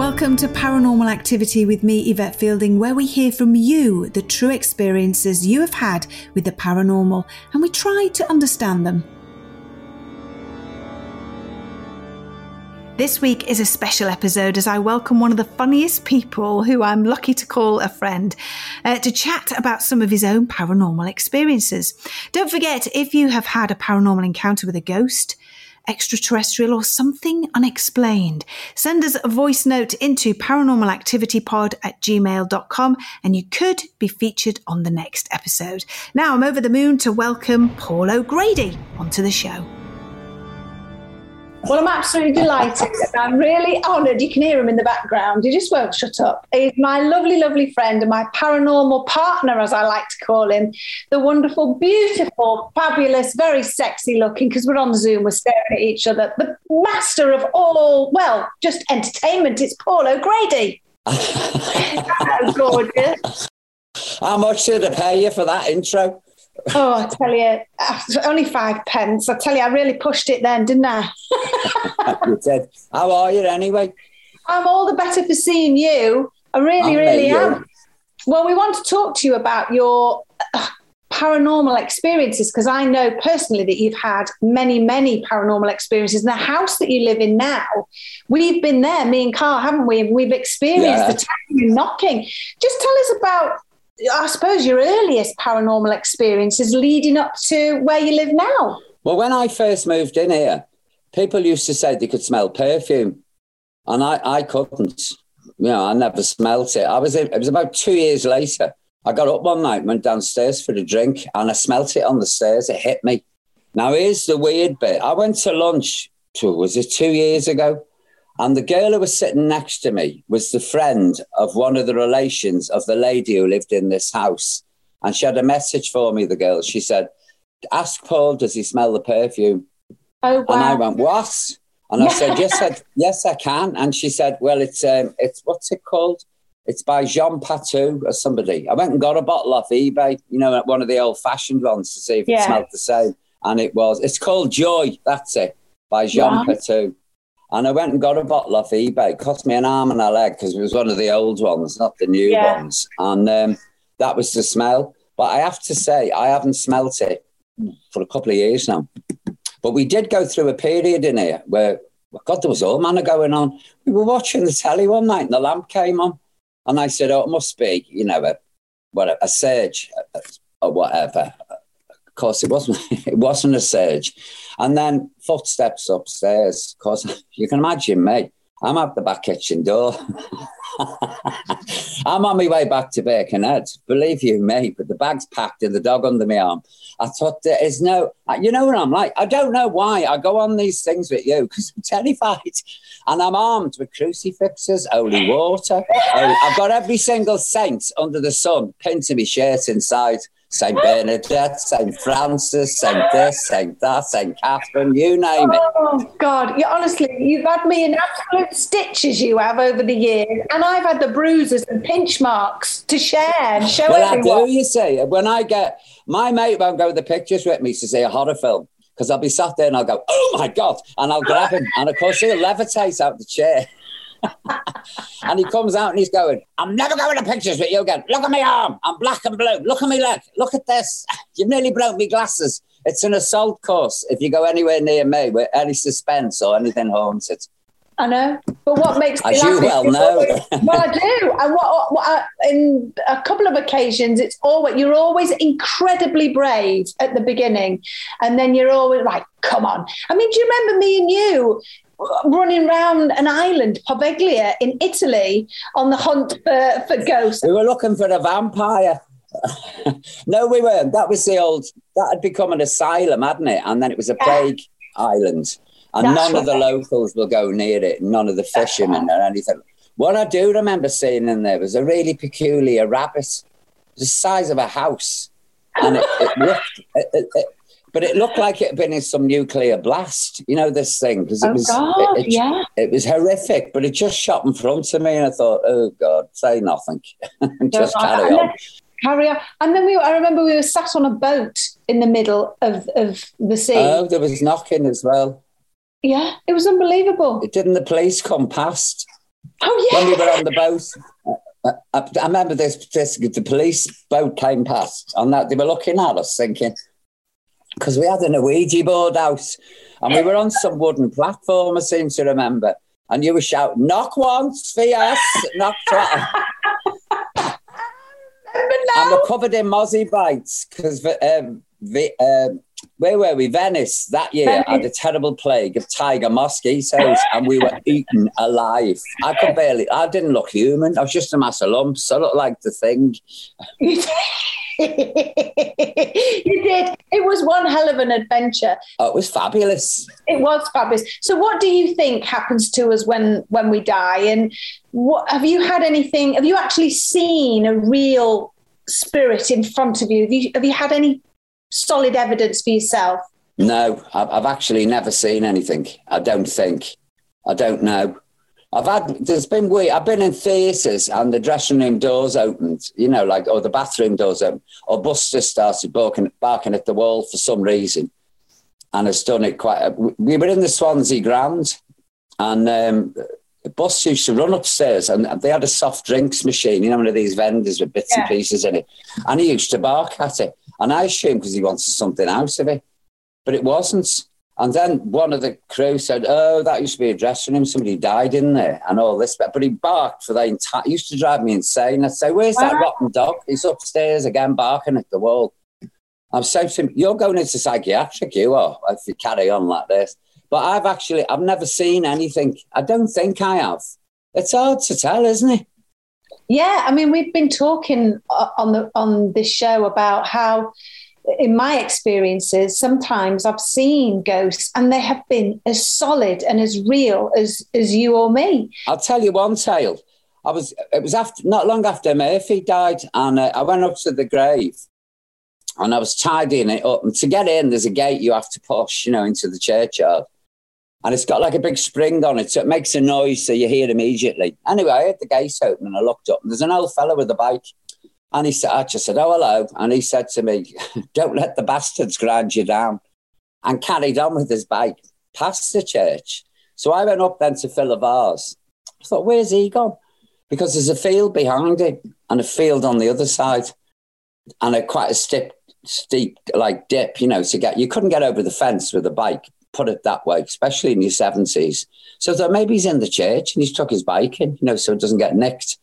Welcome to Paranormal Activity with me, Yvette Fielding, where we hear from you the true experiences you have had with the paranormal and we try to understand them. This week is a special episode as I welcome one of the funniest people who I'm lucky to call a friend uh, to chat about some of his own paranormal experiences. Don't forget, if you have had a paranormal encounter with a ghost, extraterrestrial, or something unexplained, send us a voice note into paranormalactivitypod at gmail.com and you could be featured on the next episode. Now I'm over the moon to welcome Paul O'Grady onto the show. Well, I'm absolutely delighted. I'm really honoured. You can hear him in the background. He just won't shut up. He's my lovely, lovely friend and my paranormal partner, as I like to call him. The wonderful, beautiful, fabulous, very sexy looking, because we're on Zoom, we're staring at each other. The master of all, well, just entertainment. It's Paul O'Grady. Hello, gorgeous. How much did I pay you for that intro? Oh, I tell you, only five pence. I tell you, I really pushed it then, didn't I? you did. How are you anyway? I'm all the better for seeing you. I really, I really you. am. Well, we want to talk to you about your uh, paranormal experiences because I know personally that you've had many, many paranormal experiences. And the house that you live in now, we've been there, me and Carl, haven't we? And we've experienced Yeah. the tapping and knocking. Just tell us about, I suppose, your earliest paranormal experiences leading up to where you live now. Well, when I first moved in here, people used to say they could smell perfume, and I, I couldn't. You know, I never smelt it. I was. It was about two years later. I got up one night, went downstairs for a drink, and I smelt it on the stairs. It hit me. Now here's the weird bit. I went to lunch. Two, was it two years ago? And the girl who was sitting next to me was the friend of one of the relations of the lady who lived in this house. And she had a message for me, the girl. She said, Ask Paul, does he smell the perfume? Oh, wow. And I went, What? And I said, Yes, I, yes, I can. And she said, Well, it's um, it's what's it called? It's by Jean Patou or somebody. I went and got a bottle off eBay, you know, one of the old fashioned ones to see if Yeah. it smelled the same. And it was. It's called Joy. That's it by Jean Wow. Patou. And I went and got a bottle off eBay. It cost me an arm and a leg because it was one of the old ones, not the new Yeah. ones. And um, that was the smell. But I have to say, I haven't smelt it for a couple of years now. But we did go through a period in here where, God, there was all manner going on. We were watching the telly one night and the lamp came on. And I said, oh, it must be, you know, a, what, a surge or whatever. Course, it wasn't. It wasn't a surge. And then footsteps upstairs. Of course, you can imagine me. I'm at the back kitchen door. I'm on my way back to Birkenhead. Believe you me, but the bag's packed and the dog under my arm. I thought there is no, you know what I'm like? I don't know why I go on these things with you because I'm terrified. And I'm armed with crucifixes, holy water. Oh, I've got every single saint under the sun pinned to my shirt inside. Saint Bernadette, Saint Francis, Saint this, Saint that, Saint Catherine, you name it. Oh God! You, honestly, you've had me in absolute stitches. You have over the years, and I've had the bruises and pinch marks to share and show Well, I everyone. do, you see. When I get, my mate won't go with the pictures with me to see a horror film because I'll be sat there and I'll go, oh my God, and I'll grab him. And of course, he'll levitate out the chair. and he comes out and he's going, I'm never going to pictures with you again. Look at my arm. I'm black and blue. Look at me leg. Look at this. You've nearly broke me glasses. It's an assault course if you go anywhere near me with any suspense or anything haunted. I know, but what makes As you well know. well, I do, and what, what I, uh, in a couple of occasions, it's always you're always incredibly brave at the beginning, and then you're always like, "Come on!" I mean, do you remember me and you? Running around an island, Poveglia in Italy, on the hunt for, for ghosts. We were looking for a vampire. no, we weren't. That was the old, that had become an asylum, hadn't it? And then it was a plague island. And none of the locals will go near it, none of the fishermen or anything. What I do remember seeing in there was a really peculiar rabbit, the size of a house. And it, it looked, it, it, but it looked like it had been in some nuclear blast, you know, this thing. Because it Oh, was, God, it, it- yeah. it was horrific, but it just shot in front of me. And I thought, oh God, say nothing. just Right. carry And on. carry on. And then we, I remember we were sat on a boat in the middle of, of the sea. Oh, there was knocking as well. Yeah, it was unbelievable. Didn't the police come past Oh yeah, when we were on the boat? I, I, I remember this, this. The police boat came past, and that they were looking at us, thinking because we had an Ouija board out, and we were on some wooden platform. I seem to remember, and you were shouting, "Knock once for yes, knock twice." and we're covered in mozzie bites because um, the, um, where were we? Venice that year had a terrible plague of tiger mosquitoes, and we were eaten alive. I could barely. I didn't look human. I was just a mass of lumps. I looked like the thing. you did. It was one hell of an adventure. Oh, it was fabulous. It was fabulous. So, what do you think happens to us when when we die? And what have you had anything? Have you actually seen a real spirit in front of you? Have you have you had any solid evidence for yourself? No, I've, actually never seen anything. I don't think. I don't know. I've had, there's been weird, I've been in theatres and the dressing room doors opened, you know, like, or the bathroom doors open, or Buster started barking, barking at the wall for some reason. And has done it quite, we were in the Swansea Grand and um, the bus used to run upstairs and they had a soft drinks machine, you know, one of these vendors with bits and pieces in it. And he used to bark at it. And I assumed because he wanted something out of it but it wasn't. And then one of the crew said, "Oh, that used to be a dressing room. Somebody died in there, and all this." But he barked for the entire. Used to drive me insane. I'd say, "Where's that rotten dog?" He's upstairs again, barking at the wall. I'm saying to him, "You're going into psychiatric, you are, if you carry on like this." But I've actually, I've never seen anything. I don't think I have. It's hard to tell, isn't it? Yeah, I mean, we've been talking uh, on the on this show about how, in my experiences, sometimes I've seen ghosts and they have been as solid and as real as as you or me. I'll tell you one tale. I was it was after not long after Murphy died, and uh, I went up to the grave, and I was tidying it up. And to get in, there's a gate you have to push, you know, into the churchyard, and it's got like a big spring on it, so it makes a noise, so you hear immediately. Anyway, I heard the gate open, and I looked up, and there's an old fellow with a bike, and he said, I just said, "Oh, hello," and he said to me, "Don't let the bastards grind you down," and carried on with his bike past the church. So I went up then to fill a vase. I thought, where's he gone? Because there's a field behind it and a field on the other side and a quite a steep, steep like dip, you know, to get, you couldn't get over the fence with a bike, put it that way, especially in your 70s. So I thought maybe he's in the church and he's took his bike in, you know, so it doesn't get nicked.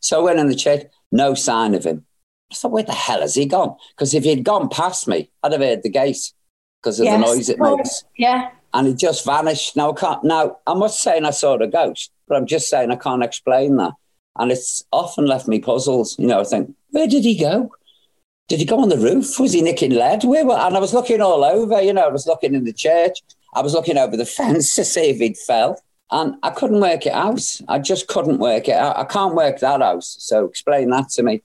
So I went in the church, no sign of him. I thought, where the hell has he gone? Because if he'd gone past me, I'd have heard the gate because of Yes. the noise it makes Yeah, and it just vanished. Now I can't. Now I'm not saying I saw the ghost, but I'm just saying I can't explain that, and it's often left me puzzles. You know, I think where did he go? Did he go on the roof? Was he nicking lead? Where were? And I was looking all over. You know, I was looking in the church. I was looking over the fence to see if he'd fell, and I couldn't work it out. I just couldn't work it out. I can't work that out. So explain that to me.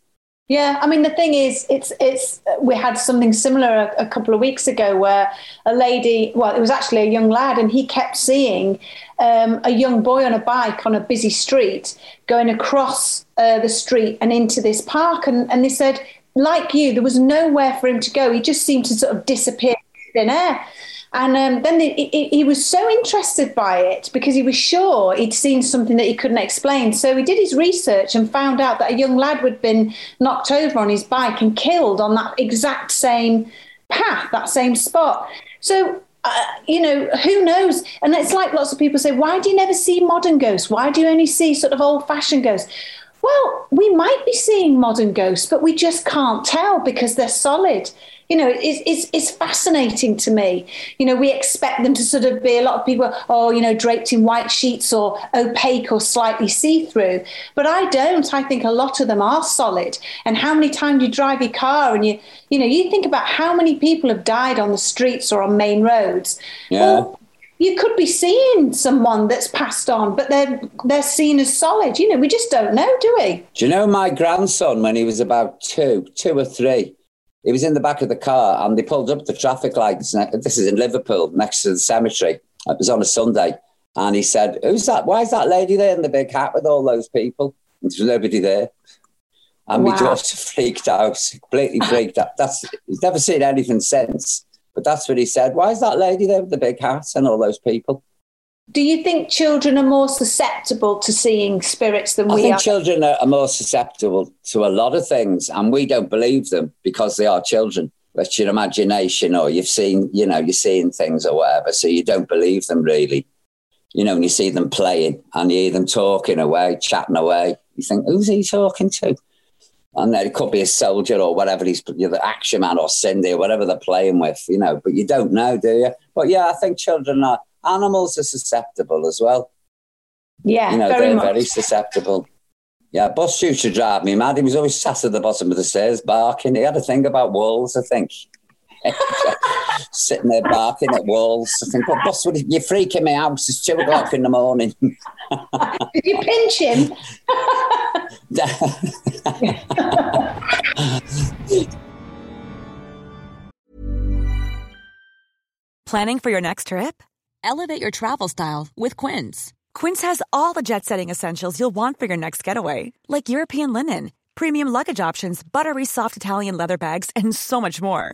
yeah. I mean, the thing is, it's it's we had something similar a, a couple of weeks ago where a lady, well, it was actually a young lad, and he kept seeing um, a young boy on a bike on a busy street going across uh, the street and into this park, and and they said, like you, there was nowhere for him to go. He just seemed to sort of disappear in thin air. And um, then the, he, he was so interested by it because he was sure he'd seen something that he couldn't explain. So he did his research and found out that a young lad had been knocked over on his bike and killed on that exact same path, that same spot. So uh, you know, who knows? And it's like lots of people say, why do you never see modern ghosts? Why do you only see sort of old fashioned ghosts? Well, we might be seeing modern ghosts, but we just can't tell because they're solid you know, it's, it's, it's fascinating to me. You know, we expect them to sort of be a lot of people, oh, you know, draped in white sheets or opaque or slightly see through. But I don't. I think a lot of them are solid. And how many times you drive your car and you, you know, you think about how many people have died on the streets or on main roads. Yeah. Well, you could be seeing someone that's passed on, but they're they're seen as solid. You know, we just don't know, do we? Do you know my grandson when he was about two, two or three? He was in the back of the car and they pulled up the traffic lights. This is in Liverpool, next to the cemetery. It was on a Sunday. And he said, Who's that? Why is that lady there in the big hat with all those people? And there's nobody there. And wow. we just freaked out, completely freaked out. That's he's never seen anything since. But that's what he said. Why is that lady there with the big hat and all those people? do you think children are more susceptible to seeing spirits than I we think are? children are, more susceptible to a lot of things, and we don't believe them because they are children. It's your imagination, or you've seen, you know, you're seeing things or whatever, so you don't believe them really. You know, when you see them playing and you hear them talking away, chatting away, you think, who's he talking to? And it could be a soldier or whatever he's, you're the action man or Cindy or whatever they're playing with, you know, but you don't know, do you? But yeah, I think children are animals are susceptible as well. Yeah, you know, very they're much. very susceptible. Yeah, bus used to drive me mad. He was always sat at the bottom of the stairs barking. He had a thing about walls, I think. Sitting there barking at walls. I think, what bus would you're freaking me out? It's two o'clock in the morning. Did you pinch him? Planning for your next trip? Elevate your travel style with Quince. Quince has all the jet setting essentials you'll want for your next getaway, like European linen, premium luggage options, buttery soft Italian leather bags, and so much more.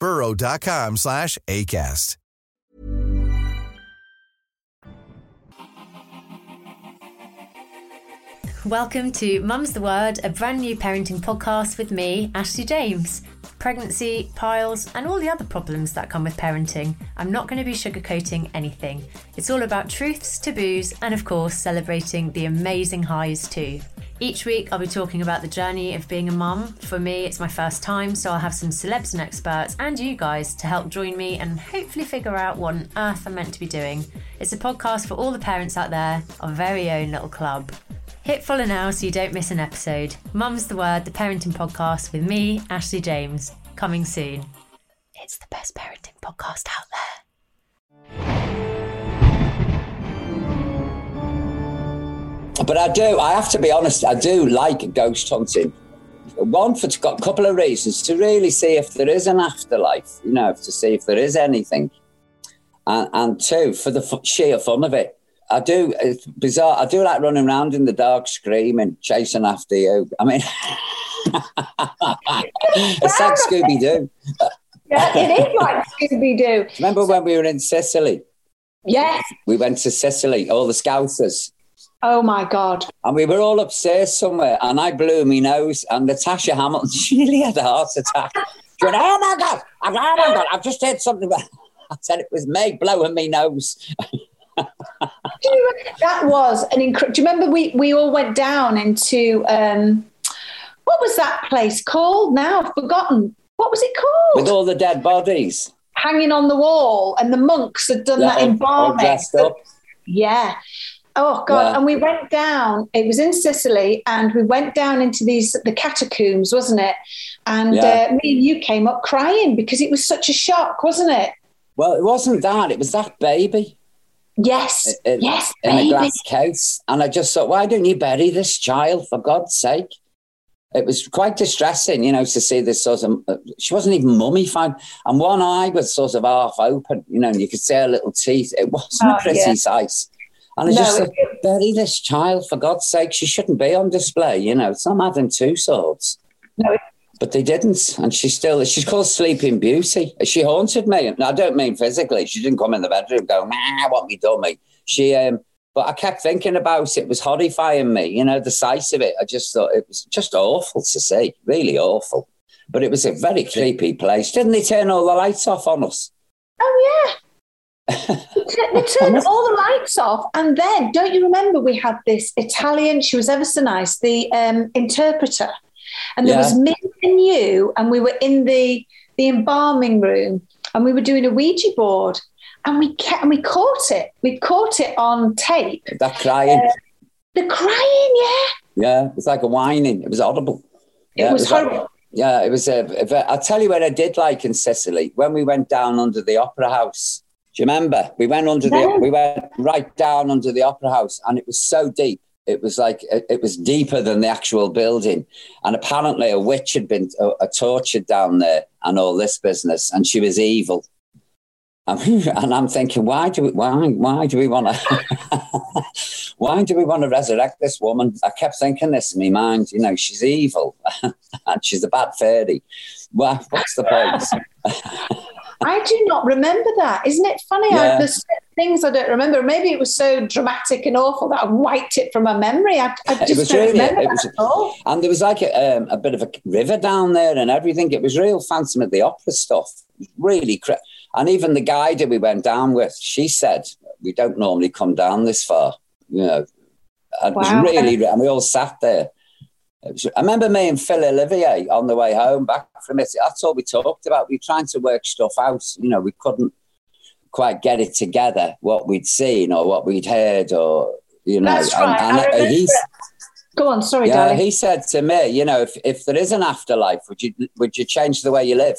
burrow.com slash ACAST. Welcome to Mum's the Word, a brand new parenting podcast with me, Ashley James. Pregnancy, piles, and all the other problems that come with parenting. I'm not going to be sugarcoating anything. It's all about truths, taboos, and of course, celebrating the amazing highs too. Each week, I'll be talking about the journey of being a mum. For me, it's my first time, so I'll have some celebs and experts and you guys to help join me and hopefully figure out what on earth I'm meant to be doing. It's a podcast for all the parents out there, our very own little club. Hit follow now so you don't miss an episode. Mum's the Word, the parenting podcast with me, Ashley James, coming soon. It's the best parenting podcast. out there. But I do, I have to be honest, I do like ghost hunting. One, for a couple of reasons to really see if there is an afterlife, you know, to see if there is anything. And, and two, for the f- sheer fun of it. I do, it's bizarre, I do like running around in the dark screaming, chasing after you. I mean, it's like Scooby Doo. Yeah, it is like Scooby Doo. Remember when we were in Sicily? Yes. We went to Sicily, all the Scousers. Oh my God. And we were all upstairs somewhere, and I blew my nose, and Natasha Hamilton, she nearly had a heart attack. She went, Oh my God, oh my God, I've just heard something. I said it was me blowing my nose. that was an incredible. Do you remember we, we all went down into, um, what was that place called now? I've forgotten. What was it called? With all the dead bodies. Hanging on the wall, and the monks had done that all- all embalming. Yeah. Oh God! And we went down. It was in Sicily, and we went down into these the catacombs, wasn't it? And Yeah. uh, me and you came up crying because it was such a shock, wasn't it? Well, it wasn't that, it was that baby. Yes, in, yes, in a glass case. And I just thought, why don't you bury this child, for God's sake? It was quite distressing, you know, to see this sort of. uh, She wasn't even mummified, and one eye was sort of half open, you know, and you could see her little teeth. It wasn't Oh, a pretty yeah. sight. And I No, just it- thought, bury this child, for God's sake. She shouldn't be on display, you know. It's not Madame Tussauds. No, it- But they didn't, and she's still. She's called Sleeping Beauty. She haunted me. And I don't mean physically. She didn't come in the bedroom going, "Nah, what me dummy." She, um, but I kept thinking about it. It was horrifying me. You know, the sight of it. I just thought it was just awful to see. Really awful. But it was a very creepy place. Didn't they turn all the lights off on us? Oh yeah. They tu- they turned all the lights off, and then don't you remember we had this Italian? She was ever so nice, the um, interpreter, and there Yeah. was me and you, and we were in the the embalming room, and we were doing a Ouija board, and we kept, and we caught it. We caught it on tape. That crying. The crying, yeah. yeah, it was like a whining. It was audible. It Yeah, was like- horrible. Yeah, it was a, a I'll tell you what I did like in Sicily when we went down under the opera house. Do you remember? We went under No. the we went right down under the opera house and it was so deep. It was like it, it was deeper than the actual building. And apparently a witch had been uh, uh, tortured down there and all this business and she was evil. And, and I'm thinking, why do we why why do we want to why do we want to resurrect this woman? I kept thinking this in my mind, you know, she's evil and she's a bad fairy. Well, what's the point? I do not remember that. Isn't it funny? Yeah. I, there's things I don't remember. Maybe it was so dramatic and awful that I wiped it from my memory. I, I just it was don't really, remember it was, at all. and there was like a, um, a bit of a river down there and everything. It was real Phantom of the Opera stuff. Really, cra- and even the guide that we went down with, she said we don't normally come down this far. You know, and it was really, and we all sat there. Was, I remember me and Phil Olivier on the way home back from it. That's all we talked about. We were trying to work stuff out. You know, we couldn't quite get it together what we'd seen or what we'd heard or you know. That's right. And, and remember he's, Go on, sorry, yeah, darling. he said to me, you know, if, if there is an afterlife, would you would you change the way you live?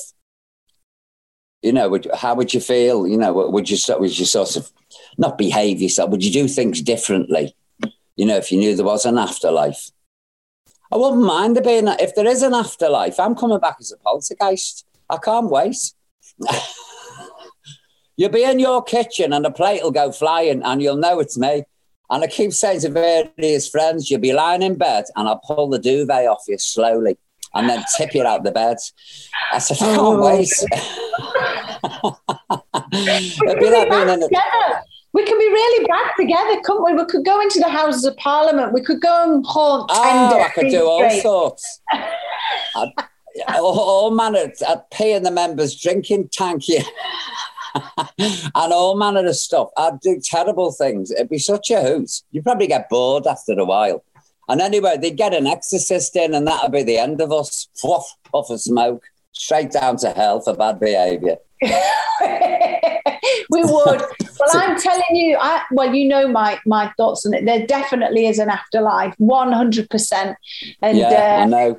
You know, would, how would you feel? You know, would you would you sort of not behave yourself? Would you do things differently? You know, if you knew there was an afterlife, I wouldn't mind there being. If there is an afterlife, I'm coming back as a poltergeist. I can't wait. You'll be in your kitchen and a plate will go flying and you'll know it's me. And I keep saying to various friends, you'll be lying in bed and I'll pull the duvet off you slowly and then tip you out of the bed. I said, I can't wait. It'd be like being in a. We could be really bad together, couldn't we? We could go into the Houses of Parliament. We could go and haunt Oh. I could do all sorts. I'd, all, all manner. I'd pee in the members' drinking tank, yeah. and all manner of stuff. I'd do terrible things. It'd be such a hoot. You'd probably get bored after a while. And anyway, they'd get an exorcist in, and that'd be the end of us. Puff, puff of smoke, straight down to hell for bad behaviour. we would. Well, I'm telling you, I well, you know my my thoughts on it. There definitely is an afterlife, one hundred percent, and yeah, I uh, know.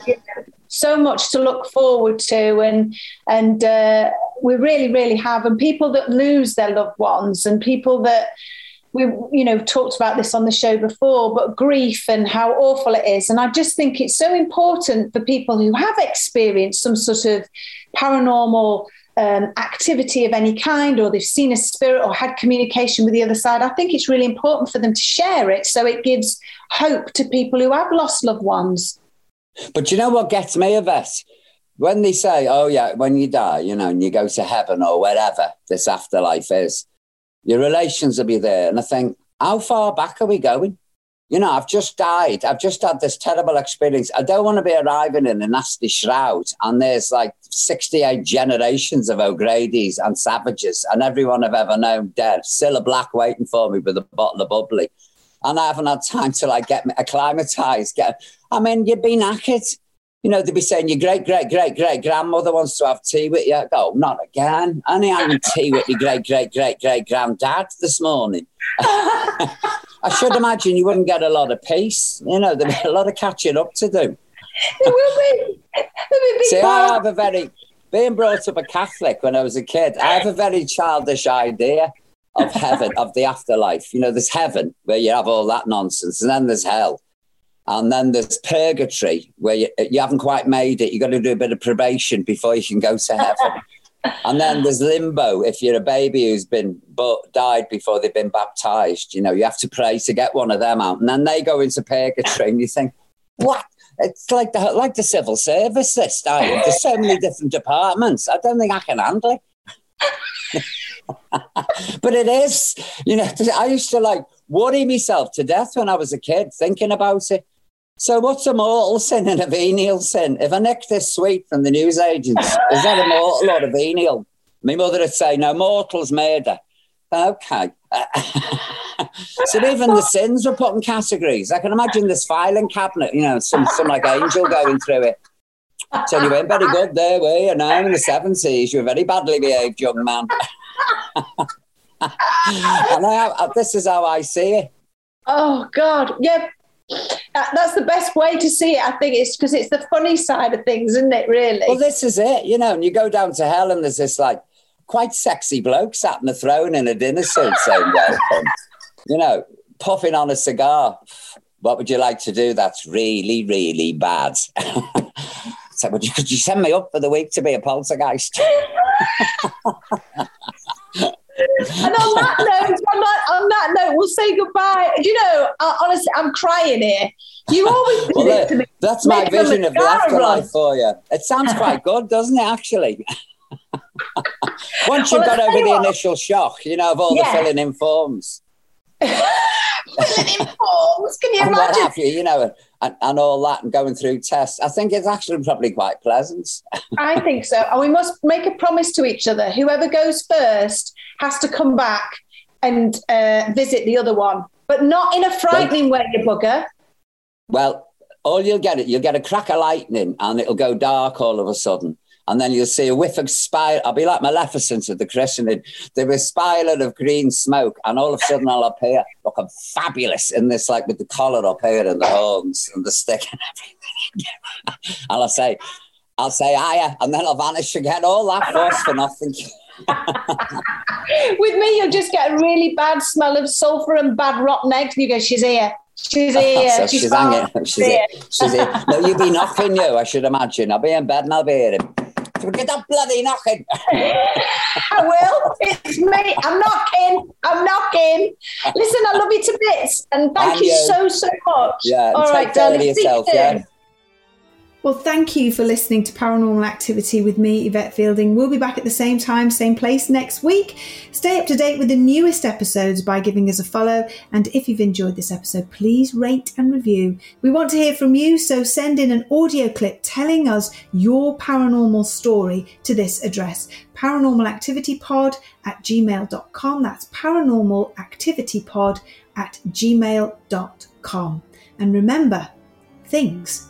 so much to look forward to, and and uh, we really, really have. And people that lose their loved ones and people that we, you know, talked about this on the show before, but grief and how awful it is. And I just think it's so important for people who have experienced some sort of paranormal um, activity of any kind, or they've seen a spirit or had communication with the other side. I think it's really important for them to share it so it gives hope to people who have lost loved ones. But you know what gets me, Yvette? When they say, oh, yeah, when you die, you know, and you go to heaven or wherever this afterlife is, your relations will be there. And I think, how far back are we going? You know, I've just died. I've just had this terrible experience. I don't want to be arriving in a nasty shroud. And there's like 68 generations of O'Grady's and Savages and everyone I've ever known dead. Still a black waiting for me with a bottle of bubbly. And I haven't had time to like get acclimatized. Get, I mean, you've been knackered. You know, they'd be saying your great, great, great, great grandmother wants to have tea with you. I go, not again. I only having tea with your great, great, great, great granddad this morning. I should imagine you wouldn't get a lot of peace. You know, there'd be a lot of catching up to do. There will be. There be See, I have a very, being brought up a Catholic when I was a kid, I have a very childish idea of heaven, of the afterlife. You know, there's heaven where you have all that nonsense, and then there's hell. And then there's purgatory where you, you haven't quite made it. You've got to do a bit of probation before you can go to heaven. and then there's limbo. If you're a baby who's been but died before they've been baptized, you know, you have to pray to get one of them out. And then they go into purgatory and you think, what? It's like the like the civil service this time. There's so many different departments. I don't think I can handle it. but it is, you know, I used to like worry myself to death when I was a kid thinking about it. So what's a mortal sin and a venial sin? If I nick this sweet from the newsagents, is that a mortal or a venial? My mother would say, no, mortal's murder. Okay. so even the sins were put in categories. I can imagine this filing cabinet, you know, some, some like angel going through it. So you weren't very good there, were you? Now in the 70s, you were very badly behaved young man. and I, this is how I see it. Oh, God. That's the best way to see it. I think it's because it's the funny side of things, isn't it? Really. Well, this is it. You know, and you go down to hell, and there's this like quite sexy bloke sat in a throne in a dinner suit saying welcome. Um, you know, puffing on a cigar. What would you like to do? That's really, really bad. so, would you, could you send me up for the week to be a poltergeist? and on that note, on that, on that note, we'll say goodbye. You know, uh, honestly, I'm crying here. You always do well, this to me. That's my vision of the afterlife for you. It sounds quite good, doesn't it? Actually. Once you've well, got over the what, initial shock, you know, of all yeah. the filling in forms. filling in forms, can you and imagine? What have you, you know, and, and all that and going through tests. I think it's actually probably quite pleasant. I think so. And we must make a promise to each other. Whoever goes first has to come back and uh, visit the other one, but not in a frightening well, way, you bugger. Well, all you'll get it, you'll get a crack of lightning and it'll go dark all of a sudden. And then you'll see a whiff of spiral. I'll be like Maleficent at the christening. there will was spiral of green smoke, and all of a sudden I'll appear looking fabulous in this, like with the collar up here and the horns and the stick and everything. and I'll say, I'll say hiya, and then I'll vanish again. All that fuss for nothing. With me, you'll just get a really bad smell of sulphur and bad rotten eggs, and you go, "She's here." She's here. so she's, she's hanging. She's, she's here. She's here. No, you'll be knocking you, I should imagine. I'll be in bed and I'll be hearing. Get that bloody knocking. I will. It's me. I'm knocking. I'm knocking. Listen, I love you to bits. And thank you, you, so, so much. Yeah. All right, darling. Yourself, yeah. Well, thank you for listening to Paranormal Activity with me, Yvette Fielding. We'll be back at the same time, same place next week. Stay up to date with the newest episodes by giving us a follow. And if you've enjoyed this episode, please rate and review. We want to hear from you, so send in an audio clip telling us your paranormal story to this address paranormalactivitypod at gmail.com. That's paranormalactivitypod at gmail.com. And remember, things